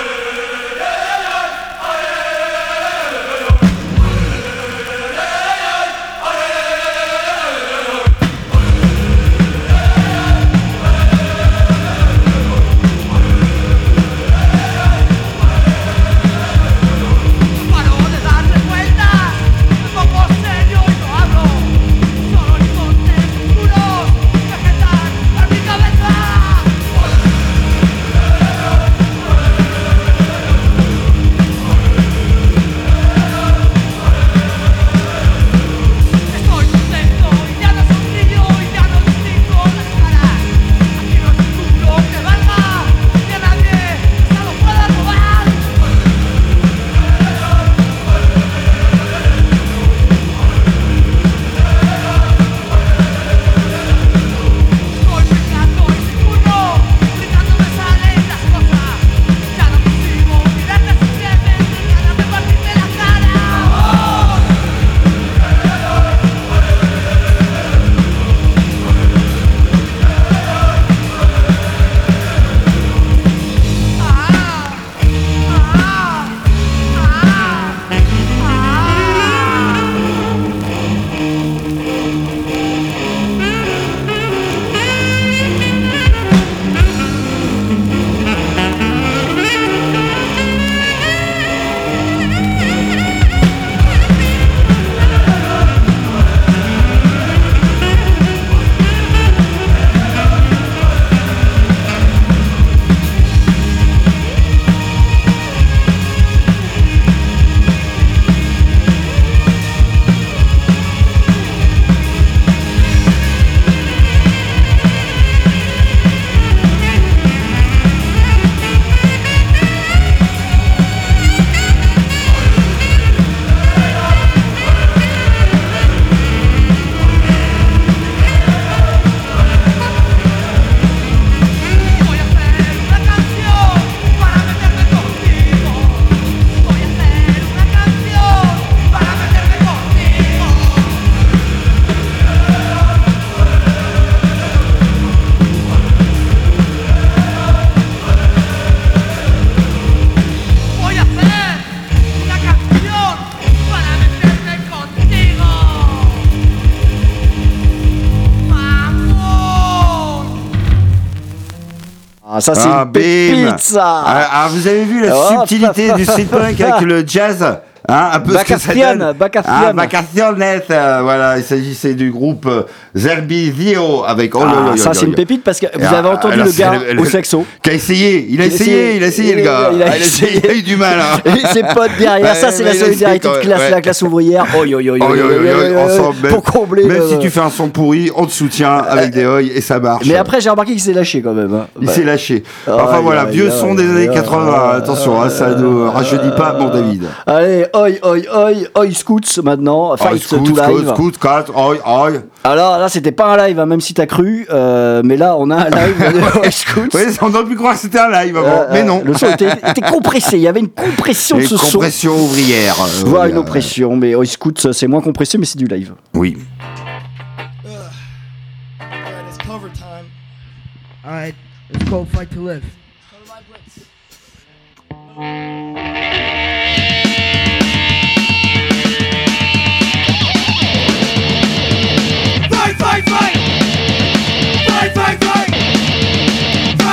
Ça, c'est Ah, une ça. Ah, ah, vous avez vu la subtilité du street punk avec (laughs) le jazz Hein, un peu donne. Baccafian. Ah, euh, voilà, il s'agissait du groupe euh, Zerbizio avec. Oh, Ah, ça, c'est une pépite parce que vous Ah, avez entendu alors, le gars le- le- au sexo. Qui a essayé, il a essayé, il a essayé le Il- gars. il a Ah, essayé. il a eu du mal. Hein. Et ses potes derrière, ça c'est la solidarité de classe, ouais. la classe ouvrière. Oh yo yo yo Oh, ensemble, même- pour combler. Même euh, si tu fais un son pourri, on te soutient avec des œils et ça marche. Mais après j'ai remarqué qu'il s'est lâché quand même. hein. Il s'est lâché. Enfin voilà, vieux son des années aïe, 80. aïe, Attention, hein, ça ne rajeunit pas mon David. Allez, oi oi oi oi scouts maintenant, fight Oi, scoot, to live. scoot, scoot, cat, oi, oi. Alors là c'était pas un live hein, même si t'as cru, euh, mais là on a un live (laughs) de oi scouts. Oui, on aurait pu croire que c'était un live avant, Euh, mais euh, non. Le son était, était compressé, il y avait une compression de ce son. compression ouvrière. euh, oui, une euh, oppression, mais oi scouts c'est moins compressé mais c'est du live. Oui. Alright, it's go fight to live.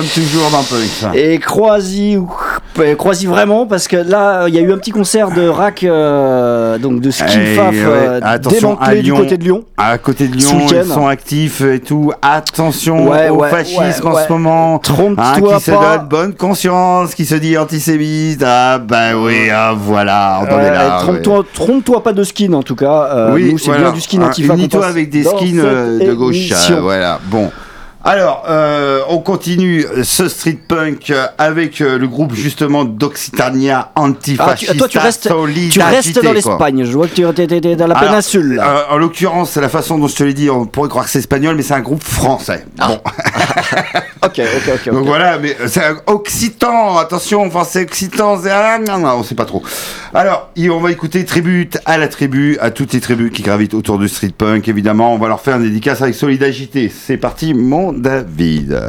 Comme toujours dans Punk. Et Croisy, euh, Croisy vraiment, parce que là, il y a eu un petit concert de rack, euh, donc de ski Eh, faf ouais. euh, Attention, démantelé à du Lyon. côté de Lyon. À côté de Lyon, ils sont actifs et tout. Attention Ouais, au ouais, fascisme en ce moment. Trompe-toi Hein, qui se donne bonne conscience, qui se dit antisémite. Ah bah oui, ah, voilà, on en est Ouais, là. trompe-toi, trompe-toi pas de skin en tout cas. Euh, oui, nous, c'est voilà. bien du skin antifa. Unis-toi avec des skins euh, de gauche. euh, voilà, bon. Alors, euh, on continue ce street punk avec euh, le groupe justement d'Occitania Ah, tu, Antifascista toi, tu restes, tu restes dans l'Espagne. Je vois que tu étais dans la Alors, péninsule. euh, en l'occurrence, c'est la façon dont je te l'ai dit, on pourrait croire que c'est espagnol, mais c'est un groupe français. Bon, (laughs) (laughs) ok, ok, ok. donc voilà, mais euh, c'est occitan, attention, enfin c'est occitan, c'est non, non, on sait pas trop. Alors, on va écouter tribute à la tribu, à toutes les tribus qui gravitent autour du street punk, évidemment. On va leur faire une dédicace avec Solidarité. C'est parti, mon David.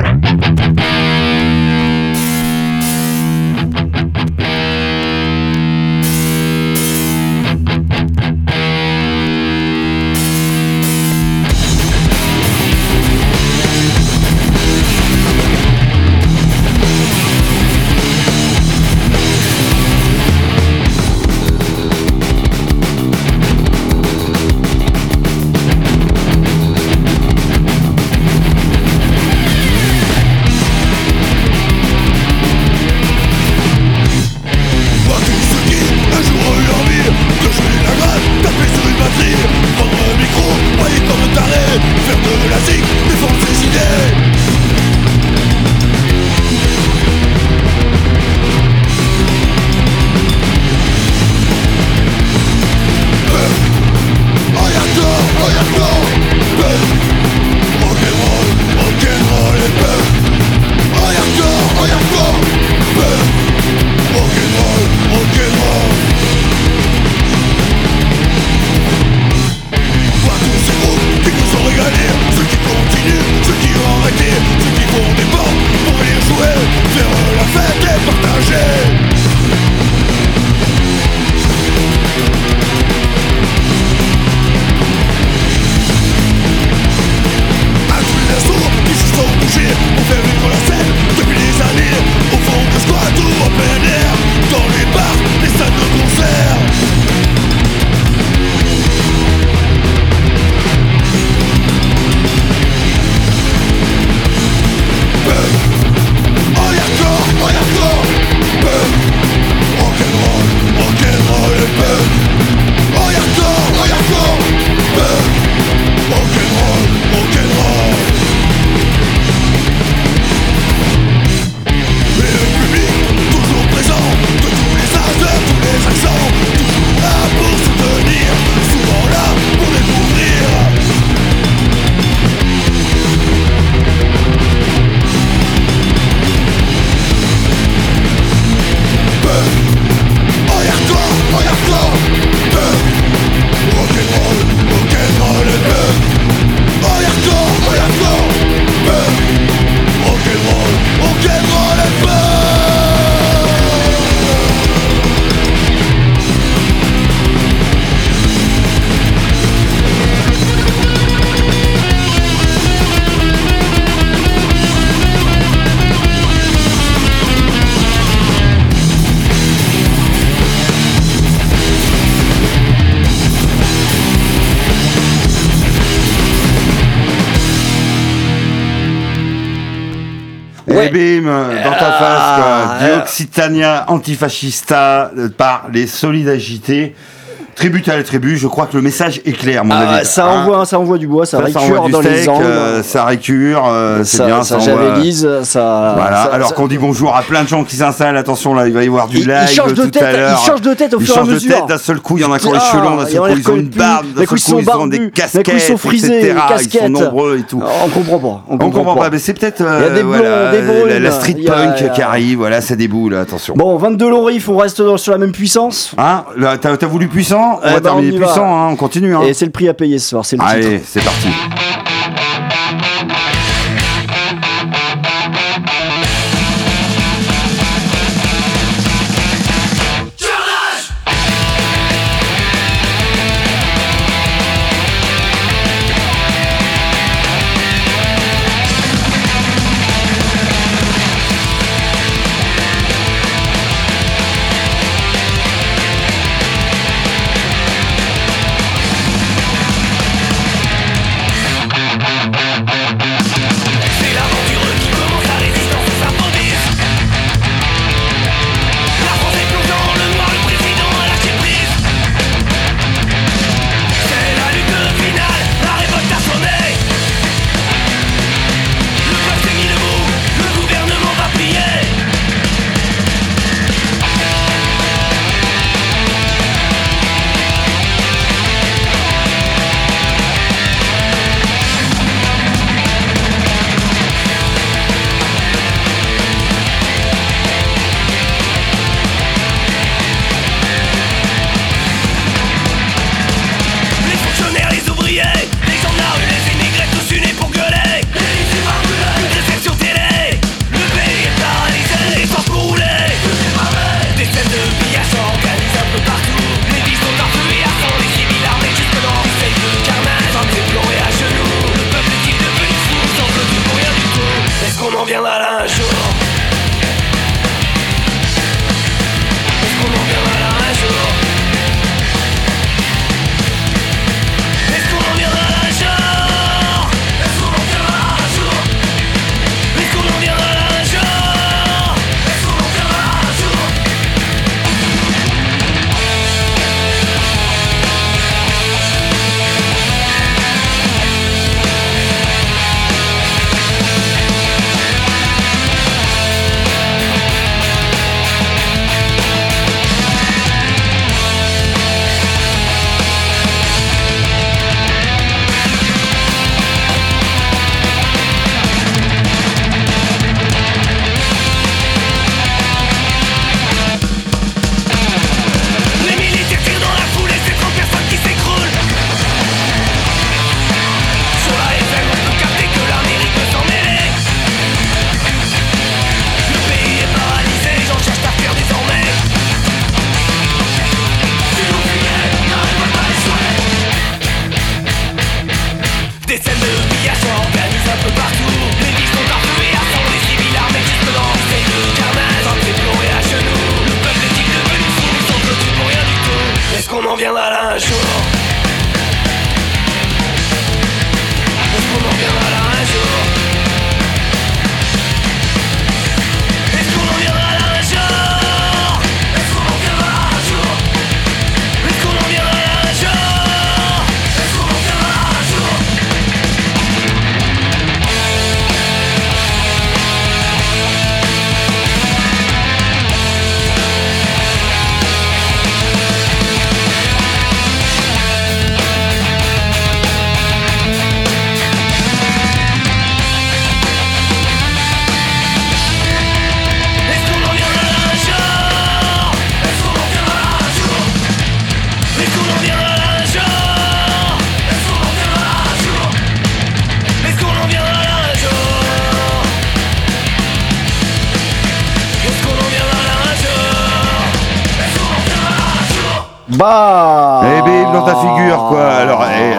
Dioxitania antifascista euh, par les Solidarités. Tribute à la tribu, je crois que le message est clair, mon Ah, avis. ça, Hein envoie, ça envoie du bois, ça, Ça, récure dans les angles. euh, ça récure, euh, c'est bien. ça envoie- ça. Voilà, alors qu'on dit bonjour à plein de gens qui s'installent, attention là, il va y avoir du Il- live change de tout tête, à il l'heure. change de tête au Ils fur et à changent de mesure. tête d'un seul coup, il y en a qui ont les Ah, cheveux longs, d'un il y en seul a coup ils ont une barbe, d'un seul ils coup ils ont des casquettes, ils sont frisés. Ils sont nombreux et tout. On comprend pas. On comprend, pas, mais c'est peut-être la, street punk qui arrive, voilà, ça déboule, attention. Bon, 22 longs riffs, on reste sur la même puissance. Hein, t'as voulu puissant On Eh va ben, terminer on va. puissant, hein, on continue. Hein. Et c'est le prix à payer ce soir, c'est le titre. Allez, c'est parti.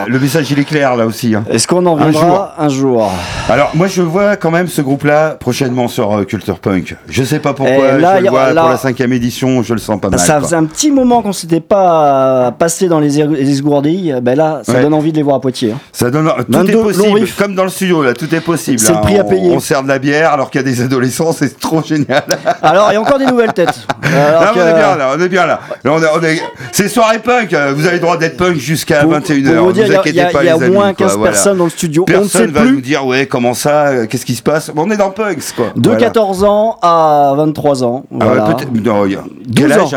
Le message, il est clair, là aussi. hein. Est-ce qu'on en Un viendra un jour, Alors, moi, je vois quand même ce groupe-là prochainement sur euh, Culture Punk. Je sais pas pourquoi, Eh, là, je le vois là- pour la cinquième édition, je le sens pas mal. Ça quoi. faisait un petit moment qu'on s'était pas passé dans les, les esgourdilles. Ben là, ça Ouais. donne envie de les voir à Poitiers. hein. Ça donne, tout 22 est possible, comme dans le studio, là, tout est possible. C'est le hein. prix à payer. On, sert de la bière alors qu'il y a des adolescents, c'est trop génial. (laughs) Alors, il y a encore des nouvelles têtes. (laughs) Alors Là, que- on est bien là, on est bien là. Là, on est, on est- C'est soirée punk, euh, vous avez le droit d'être punk jusqu'à Pour- 21h. pour vous dire, il y a- inquiétez il y a, pas, y a amis, moins quoi, 15 voilà. personnes dans le studio. on ne Personne sait va plus. nous dire, ouais, comment ça, euh, qu'est-ce qui se passe? On est dans punks, quoi. De Voilà. 14 ans à 23 ans. Ah ouais, Voilà. peut-être. non, il y a- 12 Quel ans. âge?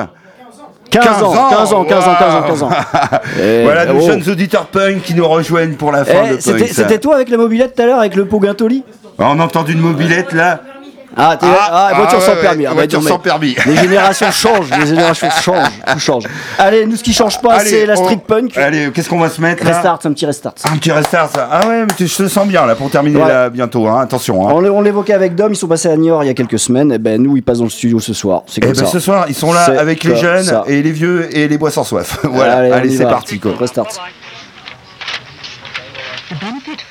15 ans, 15 ans, 15 ans, 15 ans, 15 ans. Voilà, nos oh. jeunes auditeurs punk qui nous rejoignent pour la fin Eh, de c'était punk. c'était toi avec la mobilette tout à l'heure, avec le Pogantoli On entend une mobilette là. Ah, t'es- Ah, ah, voiture ah, sans ouais, permis. ouais, Ah, bah, voiture sans permis. Les (laughs) générations changent, les générations changent, tout change. Allez, nous, ce qui change pas, Allez, c'est la street punk. Allez, qu'est-ce qu'on va se mettre Restart, un petit restart. Un petit restart, ça. Ah ouais, mais tu- je te sens bien là pour terminer Ouais. là bientôt. Hein. Attention. Hein. On, l'évoquait avec Dom, ils sont passés à Niort il y a quelques semaines. Et ben nous, ils passent dans le studio ce soir. C'est Et comme ben ça. ce soir, ils sont là avec les jeunes ça. et les vieux et les bois sans soif. (laughs) voilà. Allez, y c'est parti quoi. Restart.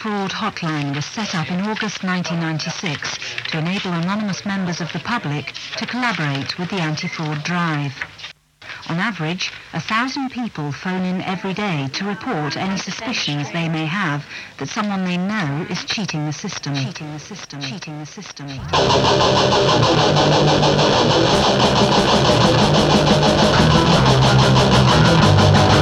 The Fraud Hotline was set up in August 1996 to enable anonymous members of the public to collaborate with the anti-fraud drive. On average, a thousand people phone in every day to report any suspicions they may have that someone they know is cheating the system. Cheating the system. Cheating the system. Et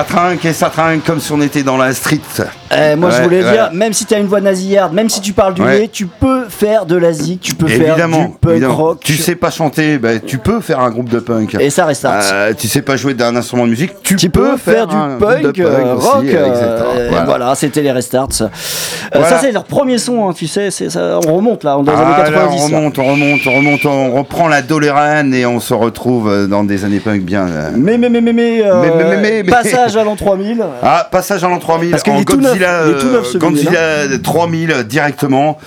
ça trinque, et ça trinque comme si on était dans la street. Eh, moi, je voulais ouais. dire, même si tu as une voix nasillarde, même si tu parles du nez, tu peux faire de la zik, tu peux faire du punk évidemment. rock. Tu sais pas chanter, bah, tu peux faire un groupe de punk. Et ça restart. Euh, tu sais pas jouer d'un instrument de musique, tu, Tu peux faire du un groupe punk, euh, rock, euh, Voilà. voilà, c'était les restarts. Voilà. Ça, c'est leur premier son, hein, tu sais, ça, on remonte là, dans les Ah, années là, 90. on là. remonte, on remonte, on remonte, on reprend la Doléran et on se retrouve dans des années punk bien. Mais, mais, mais, mais, mais, Mais, mais, passage à l'an 3000. Ah, passage à l'an 3000 Parce qu'il en est tout neuf, Godzilla, tout neuf, Godzilla vinyle, 3000 directement.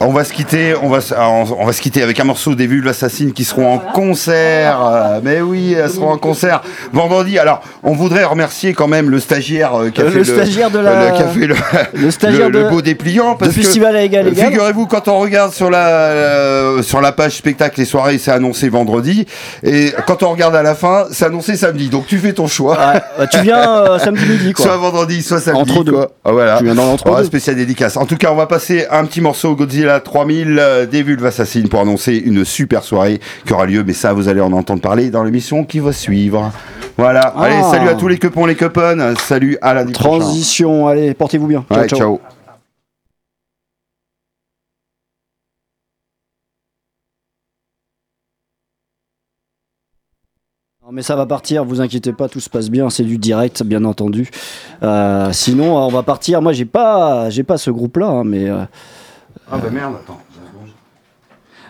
On va se quitter, on va, se, ah, on va se quitter avec un morceau des Vulves Assassines qui seront en concert. Euh, mais oui, elles seront en concert vendredi. Alors, on voudrait remercier quand même le stagiaire qui a fait le, stagiaire de la, le, le, le, le, beau dépliant. Parce de festival à euh, égal. Figurez-vous, quand on regarde sur la, euh, sur la page spectacle et soirée, c'est annoncé vendredi. Et quand on regarde à la fin, c'est annoncé samedi. Donc, tu fais ton choix. Bah, tu viens samedi midi, quoi. Soit vendredi, soit samedi. Entre deux. Quoi. Ah, voilà. Tu viens dans l'entre-deux. Ah, spécial dédicace. En tout cas, on va passer un petit morceau Godzilla 3. 3000 euh, des vulves assassines pour annoncer une super soirée qui aura lieu, mais ça vous allez en entendre parler dans l'émission qui va suivre. Voilà, allez, ah. salut à tous les cupons, les cuponnes, salut à la Transition, allez, portez-vous bien. Ouais, ciao. ciao. mais ça va partir, vous inquiétez pas, tout se passe bien, c'est du direct, bien entendu. Euh, sinon, euh, on va partir. Moi, j'ai pas, j'ai pas ce groupe-là, hein, mais. Ah bah merde, attends.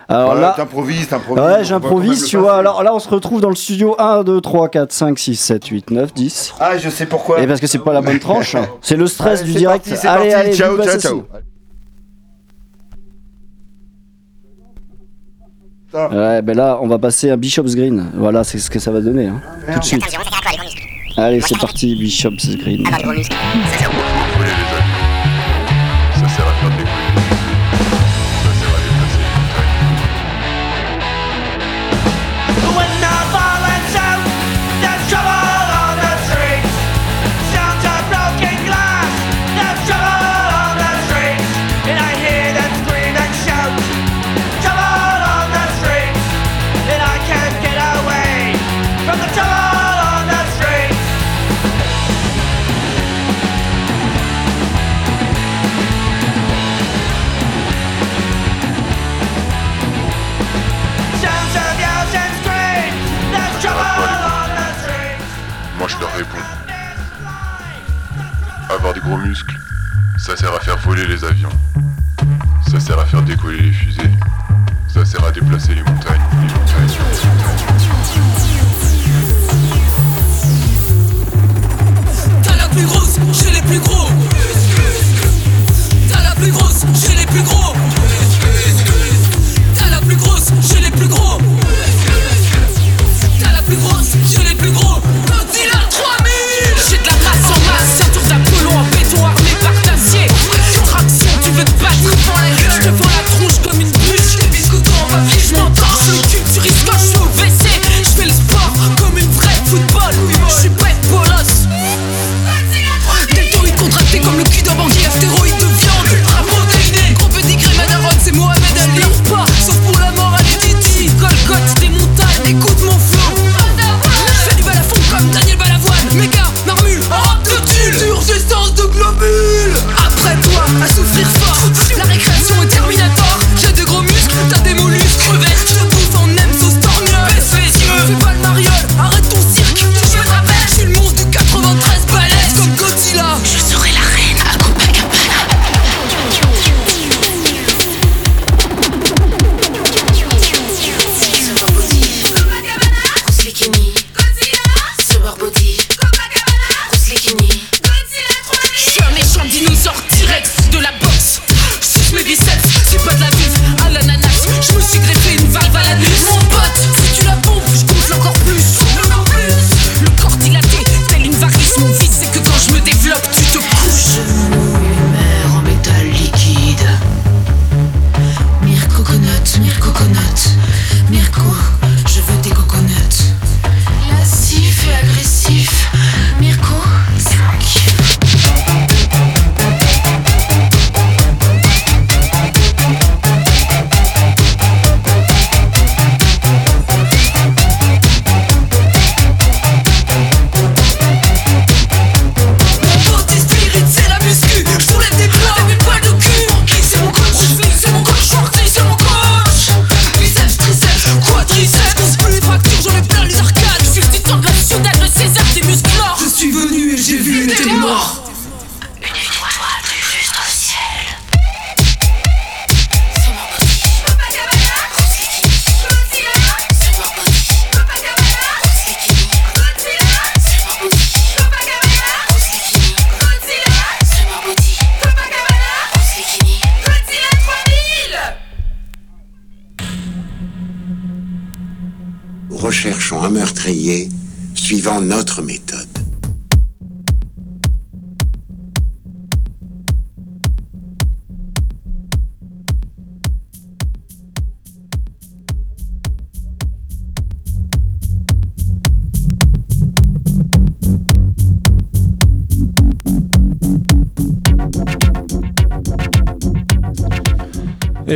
Alors voilà, là, t'improvises, t'improvises. Ouais, j'improvise, tu vois. Alors là, on se retrouve dans le studio 1, 2, 3, 4, 5, 6, 7, 8, 9, 10. Ah, je sais pourquoi. Et parce que c'est pas la bonne tranche. (laughs) c'est le stress allez, du direct. Parti, allez, parti. allez, ciao, ciao, ciao. Ouais, ben là, on va passer à Bishop's Green. Voilà, c'est ce que ça va donner. Hein. Ah, Tout de suite. Allez, c'est parti, Bishop's Green.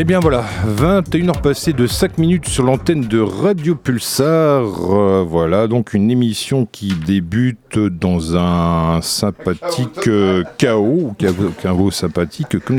Bien voilà, 21h passées de 5 minutes sur l'antenne de Radio Pulsar. Euh, voilà, donc une émission qui débute dans un sympathique euh, chaos, sympathique, comme